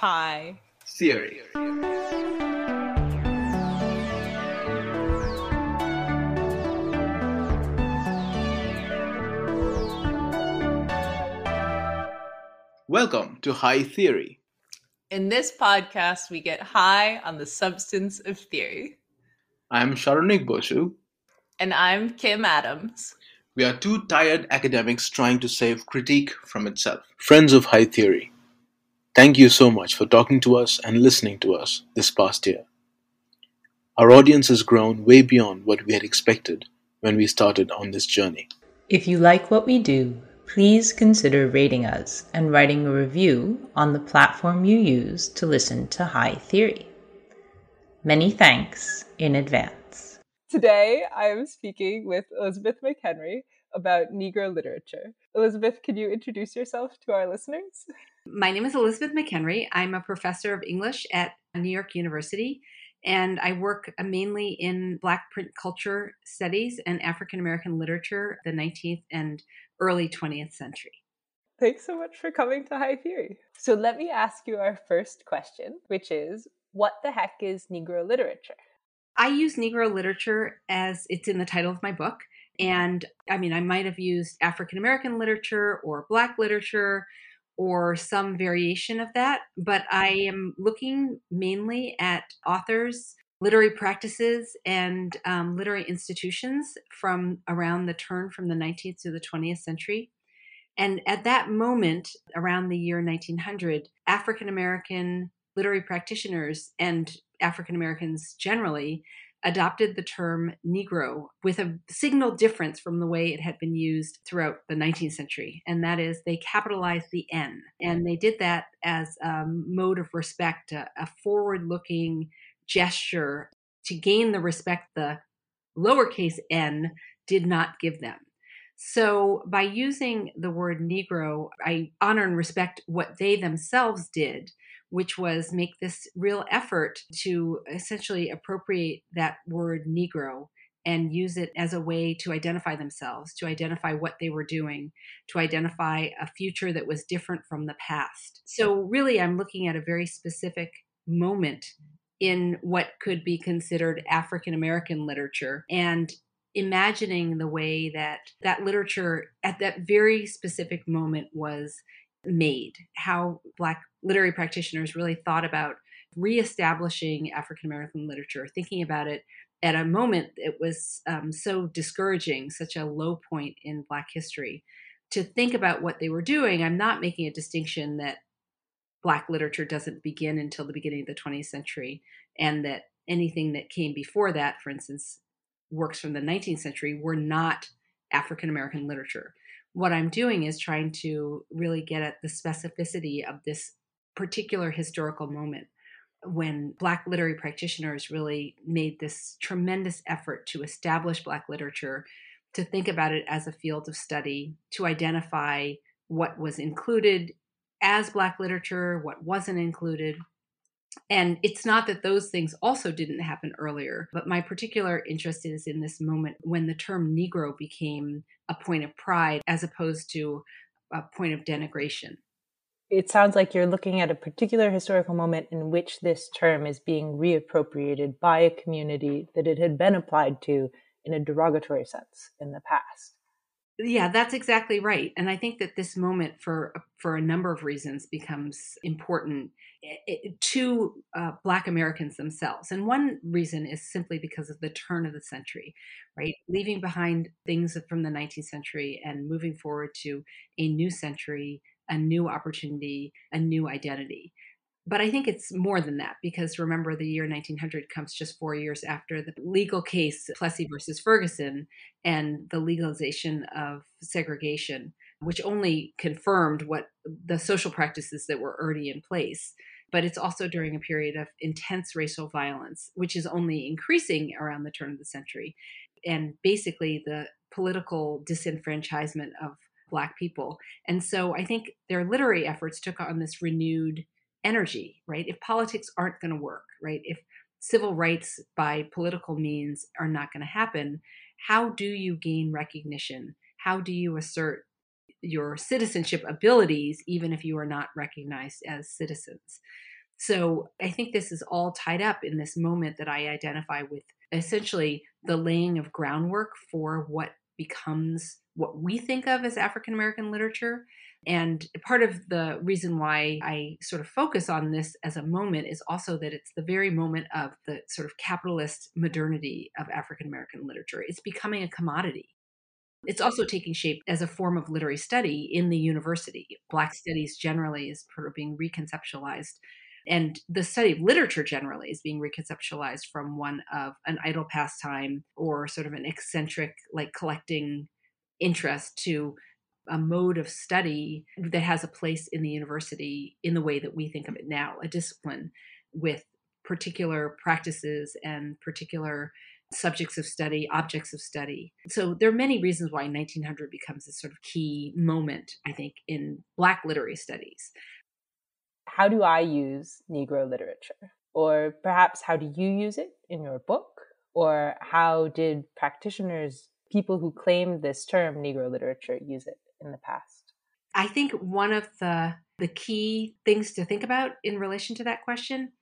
Hi. Theory. Welcome to High Theory. In this podcast, we get high on the substance of theory. I'm Saronik Bosu. And I'm Kim Adams. We are two tired academics trying to save critique from itself. Friends of High Theory. Thank you so much for talking to us and listening to us this past year. Our audience has grown way beyond what we had expected when we started on this journey. If you like what we do, please consider rating us and writing a review on the platform you use to listen to High Theory. Many thanks in advance. Today, I am speaking with Elizabeth McHenry about Negro literature. Elizabeth, can you introduce yourself to our listeners? My name is Elizabeth McHenry. I'm a professor of English at New York University, and I work mainly in Black print culture studies and African American literature, the 19th and early 20th century. Thanks so much for coming to High Theory. So, let me ask you our first question, which is what the heck is Negro literature? I use Negro literature as it's in the title of my book. And I mean, I might have used African American literature or Black literature or some variation of that, but I am looking mainly at authors, literary practices, and um, literary institutions from around the turn from the 19th to the 20th century. And at that moment, around the year 1900, African American literary practitioners and African Americans generally adopted the term Negro with a signal difference from the way it had been used throughout the 19th century. And that is they capitalized the N. And they did that as a mode of respect, a, a forward looking gesture to gain the respect the lowercase n did not give them. So, by using the word Negro, I honor and respect what they themselves did which was make this real effort to essentially appropriate that word Negro and use it as a way to identify themselves, to identify what they were doing, to identify a future that was different from the past. So, really, I'm looking at a very specific moment in what could be considered African American literature and imagining the way that that literature at that very specific moment was made, how Black literary practitioners really thought about reestablishing African American literature, thinking about it at a moment it was um, so discouraging, such a low point in Black history. To think about what they were doing, I'm not making a distinction that Black literature doesn't begin until the beginning of the 20th century, and that anything that came before that, for instance, works from the 19th century, were not African American literature. What I'm doing is trying to really get at the specificity of this particular historical moment when Black literary practitioners really made this tremendous effort to establish Black literature, to think about it as a field of study, to identify what was included as Black literature, what wasn't included. And it's not that those things also didn't happen earlier, but my particular interest is in this moment when the term Negro became a point of pride as opposed to a point of denigration it sounds like you're looking at a particular historical moment in which this term is being reappropriated by a community that it had been applied to in a derogatory sense in the past. Yeah, that's exactly right. And I think that this moment, for for a number of reasons, becomes important eh, eh, to uh, Black Americans themselves. And one reason is simply because of the turn of the century, right? Leaving behind things from the 19th century and moving forward to a new century, a new opportunity, a new identity but I think it's more than that because remember, the year 1900 comes just four years after the legal case Plessy versus Ferguson and the legalization of segregation, which only confirmed what the social practices that were already in place. But it's also during a period of intense racial violence, which is only increasing around the turn of the century. And basically, the political disenfranchisement of Black people. And so I think their literary efforts took on this renewed energy, right? If politics aren't going to work, right? If civil rights by political means are not going to happen, how do you gain recognition? How do you assert your citizenship abilities, even if you are not recognized as citizens? So I think this is all tied up in this moment that I identify with essentially the laying of groundwork for what becomes what we think of as African American literature and part of the reason why I sort of focus on this as a moment is also that it's the very moment of the sort of capitalist modernity of African American literature. It's becoming a commodity. It's also taking shape as a form of literary study in the university. Black studies generally is sort of being reconceptualized. And the study of literature generally is being reconceptualized from one of an idle pastime or sort of an eccentric, like collecting interest to a mode of study that has a place in the university in the way that we think of it now, a discipline with particular practices and particular subjects of study, objects of study. So there are many reasons why 1900 becomes a sort of key moment, I think, in Black literary studies. How do I use Negro literature? Or perhaps how do you use it in your book? Or how did practitioners, people who claim this term Negro literature, use it? in the past? I think one of the the key things to think about in relation to that question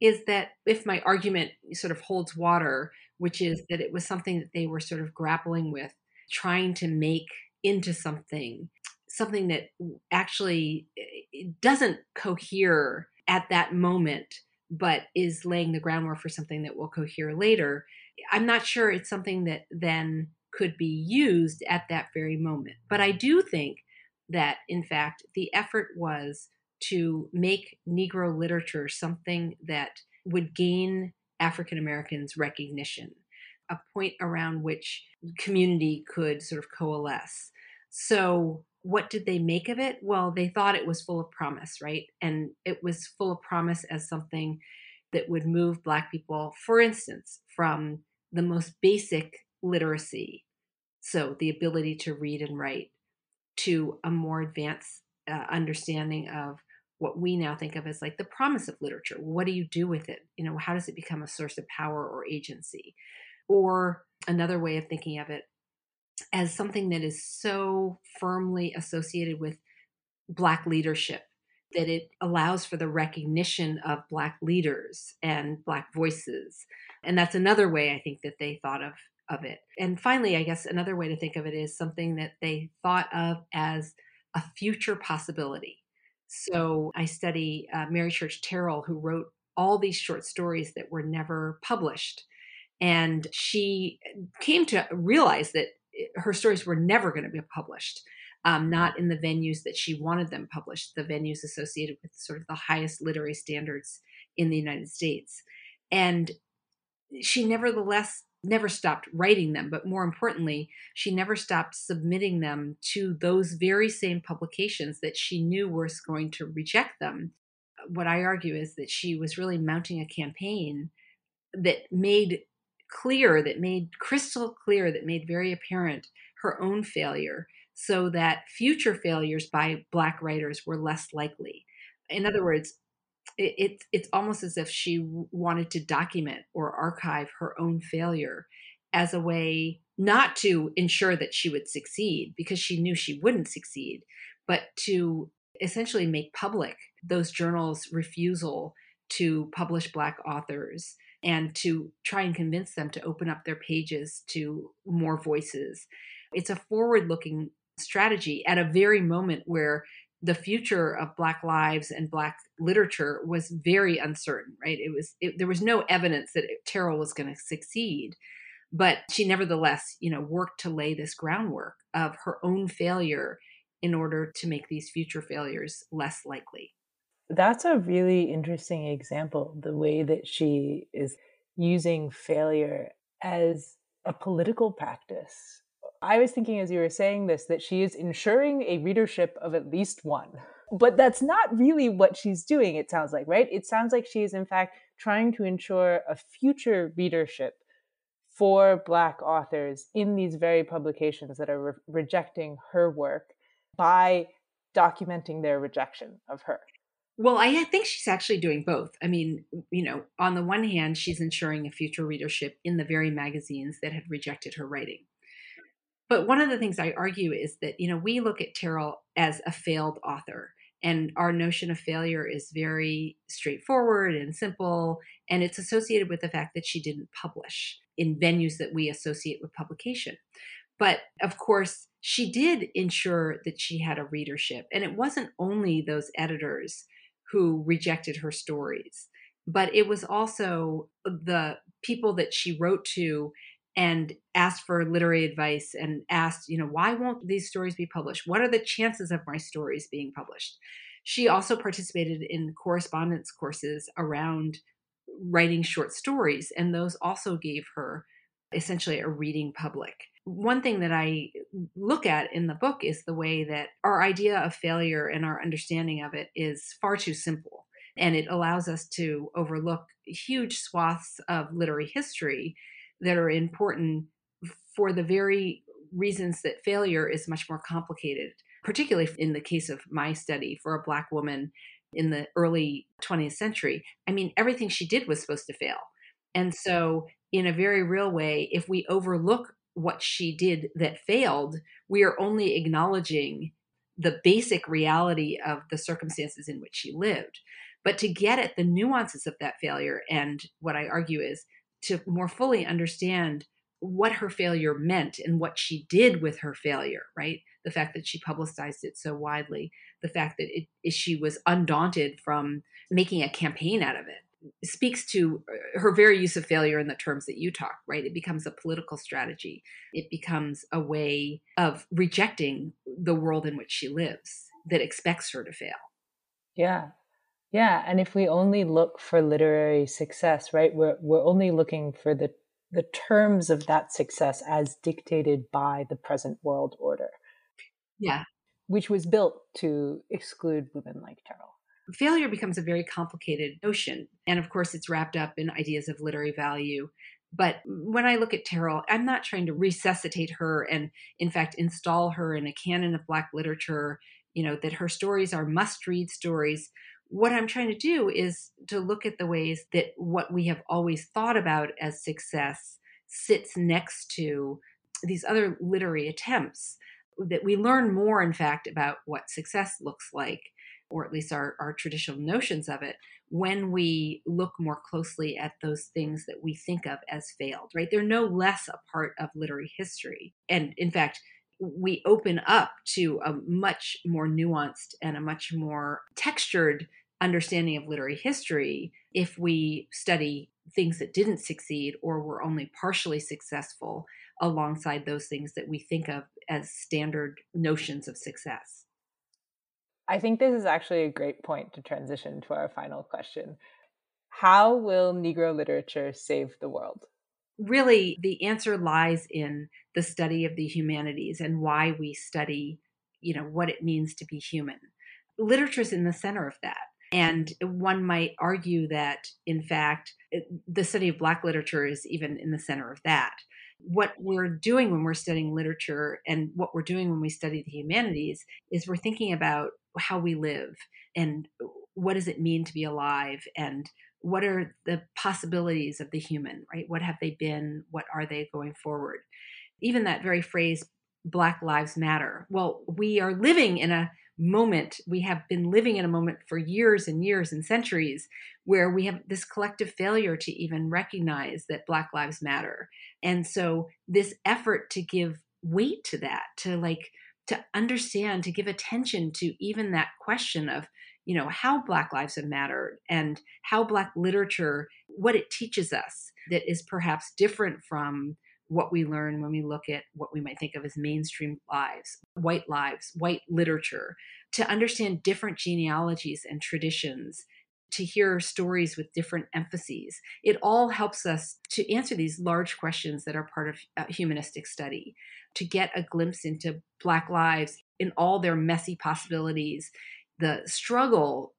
is that if my argument sort of holds water, which is that it was something that they were sort of grappling with, trying to make into something, something that actually doesn't cohere at that moment, but is laying the groundwork for something that will cohere later. I'm not sure it's something that then could be used at that very moment. But I do think that, in fact, the effort was to make Negro literature something that would gain African Americans recognition, a point around which community could sort of coalesce. So, what did they make of it? Well, they thought it was full of promise, right? And it was full of promise as something that would move Black people, for instance, from the most basic literacy, so the ability to read and write, to a more advanced uh, understanding of what we now think of as like the promise of literature. What do you do with it? You know, how does it become a source of power or agency? Or another way of thinking of it as something that is so firmly associated with Black leadership that it allows for the recognition of Black leaders and Black voices. And that's another way I think that they thought of of it. And finally, I guess another way to think of it is something that they thought of as a future possibility. So I study uh, Mary Church Terrell, who wrote all these short stories that were never published. And she came to realize that her stories were never going to be published, um, not in the venues that she wanted them published, the venues associated with sort of the highest literary standards in the United States. And she nevertheless never stopped writing them, but more importantly, she never stopped submitting them to those very same publications that she knew were going to reject them. What I argue is that she was really mounting a campaign that made clear, that made crystal clear, that made very apparent her own failure so that future failures by Black writers were less likely. In other words, it, it, it's almost as if she wanted to document or archive her own failure as a way not to ensure that she would succeed because she knew she wouldn't succeed, but to essentially make public those journals' refusal to publish Black authors and to try and convince them to open up their pages to more voices. It's a forward looking strategy at a very moment where the future of black lives and black literature was very uncertain right it was it, there was no evidence that terrell was going to succeed but she nevertheless you know worked to lay this groundwork of her own failure in order to make these future failures less likely that's a really interesting example the way that she is using failure as a political practice I was thinking as you were saying this that she is ensuring a readership of at least one. But that's not really what she's doing, it sounds like, right? It sounds like she is, in fact, trying to ensure a future readership for Black authors in these very publications that are re- rejecting her work by documenting their rejection of her. Well, I think she's actually doing both. I mean, you know, on the one hand, she's ensuring a future readership in the very magazines that had rejected her writing. But one of the things I argue is that, you know, we look at Terrell as a failed author. And our notion of failure is very straightforward and simple. And it's associated with the fact that she didn't publish in venues that we associate with publication. But of course, she did ensure that she had a readership. And it wasn't only those editors who rejected her stories, but it was also the people that she wrote to and asked for literary advice and asked, you know, why won't these stories be published? What are the chances of my stories being published? She also participated in correspondence courses around writing short stories, and those also gave her essentially a reading public. One thing that I look at in the book is the way that our idea of failure and our understanding of it is far too simple. And it allows us to overlook huge swaths of literary history that are important for the very reasons that failure is much more complicated, particularly in the case of my study for a Black woman in the early 20th century. I mean, everything she did was supposed to fail. And so, in a very real way, if we overlook what she did that failed, we are only acknowledging the basic reality of the circumstances in which she lived. But to get at the nuances of that failure, and what I argue is to more fully understand what her failure meant and what she did with her failure, right? The fact that she publicized it so widely, the fact that it, she was undaunted from making a campaign out of it speaks to uh, her very use of failure in the terms that you talk, right? It becomes a political strategy. It becomes a way of rejecting the world in which she lives that expects her to fail. Yeah. Yeah, and if we only look for literary success, right, we're we're only looking for the the terms of that success as dictated by the present world order. Yeah. Which was built to exclude women like Terrell. Failure becomes a very complicated notion. And of course, it's wrapped up in ideas of literary value. But when I look at Terrell, I'm not trying to resuscitate her and, in fact, install her in a canon of Black literature, you know, that her stories are must read stories what I'm trying to do is to look at the ways that what we have always thought about as success sits next to these other literary attempts that we learn more in fact about what success looks like or at least our, our traditional notions of it when we look more closely at those things that we think of as failed right they're no less a part of literary history and in fact we open up to a much more nuanced and a much more textured understanding of literary history if we study things that didn't succeed or were only partially successful alongside those things that we think of as standard notions of success. I think this is actually a great point to transition to our final question. How will Negro literature save the world? Really, the answer lies in the study of the humanities and why we study, you know, what it means to be human. Literature is in the center of that and one might argue that, in fact, the study of Black literature is even in the center of that. What we're doing when we're studying literature and what we're doing when we study the humanities is we're thinking about how we live and what does it mean to be alive and what are the possibilities of the human, right? What have they been? What are they going forward? Even that very phrase, Black Lives Matter. Well, we are living in a moment. We have been living in a moment for years and years and centuries where we have this collective failure to even recognize that Black Lives Matter. And so, this effort to give weight to that, to like to understand, to give attention to even that question of, you know, how Black lives have mattered and how Black literature, what it teaches us that is perhaps different from what we learn when we look at what we might think of as mainstream lives, white lives, white literature, to understand different genealogies and traditions to hear stories with different emphases. It all helps us to answer these large questions that are part of uh, humanistic study, to get a glimpse into Black lives in all their messy possibilities, the struggle,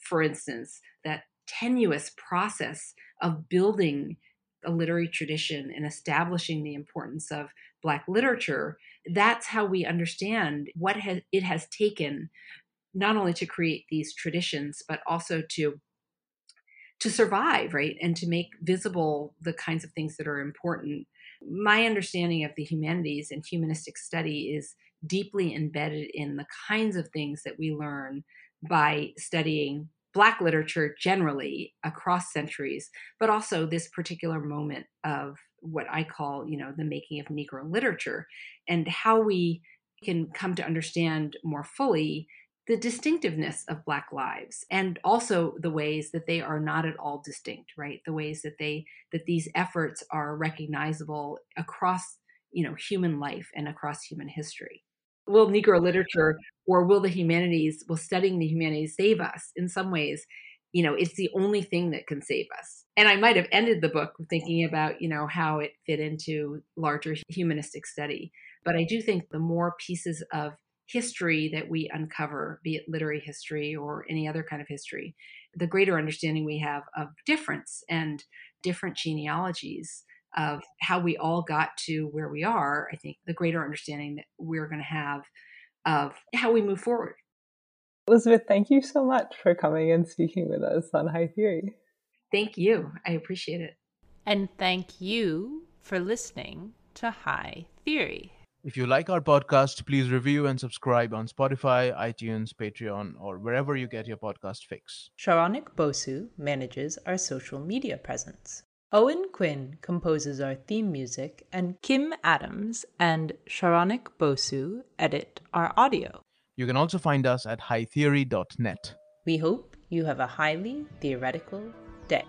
for instance, that tenuous process of building a literary tradition and establishing the importance of Black literature. That's how we understand what has, it has taken not only to create these traditions but also to to survive right and to make visible the kinds of things that are important. My understanding of the humanities and humanistic study is deeply embedded in the kinds of things that we learn by studying black literature generally across centuries but also this particular moment of what i call you know the making of negro literature and how we can come to understand more fully the distinctiveness of black lives and also the ways that they are not at all distinct right? The ways that they that these efforts are recognizable across you know human life and across human history. Will negro literature or will the humanities will studying the humanities save us in some ways? You know it's the only thing that can save us. And i might have ended the book thinking about you know how it fit into larger humanistic study but i do think the more pieces of history that we uncover, be it literary history or any other kind of history, the greater understanding we have of difference and different genealogies of how we all got to where we are, I think the greater understanding that we're going to have of how we move forward. Elizabeth, thank you so much for coming and speaking with us on High Theory. Thank you. I appreciate it. And thank you for listening to High Theory. If you like our podcast, please review and subscribe on Spotify, iTunes, Patreon, or wherever you get your podcast fix. Saronik Bosu manages our social media presence. Owen Quinn composes our theme music, and Kim Adams and Saronik Bosu edit our audio. You can also find us at hightheory.net. We hope you have a highly theoretical day.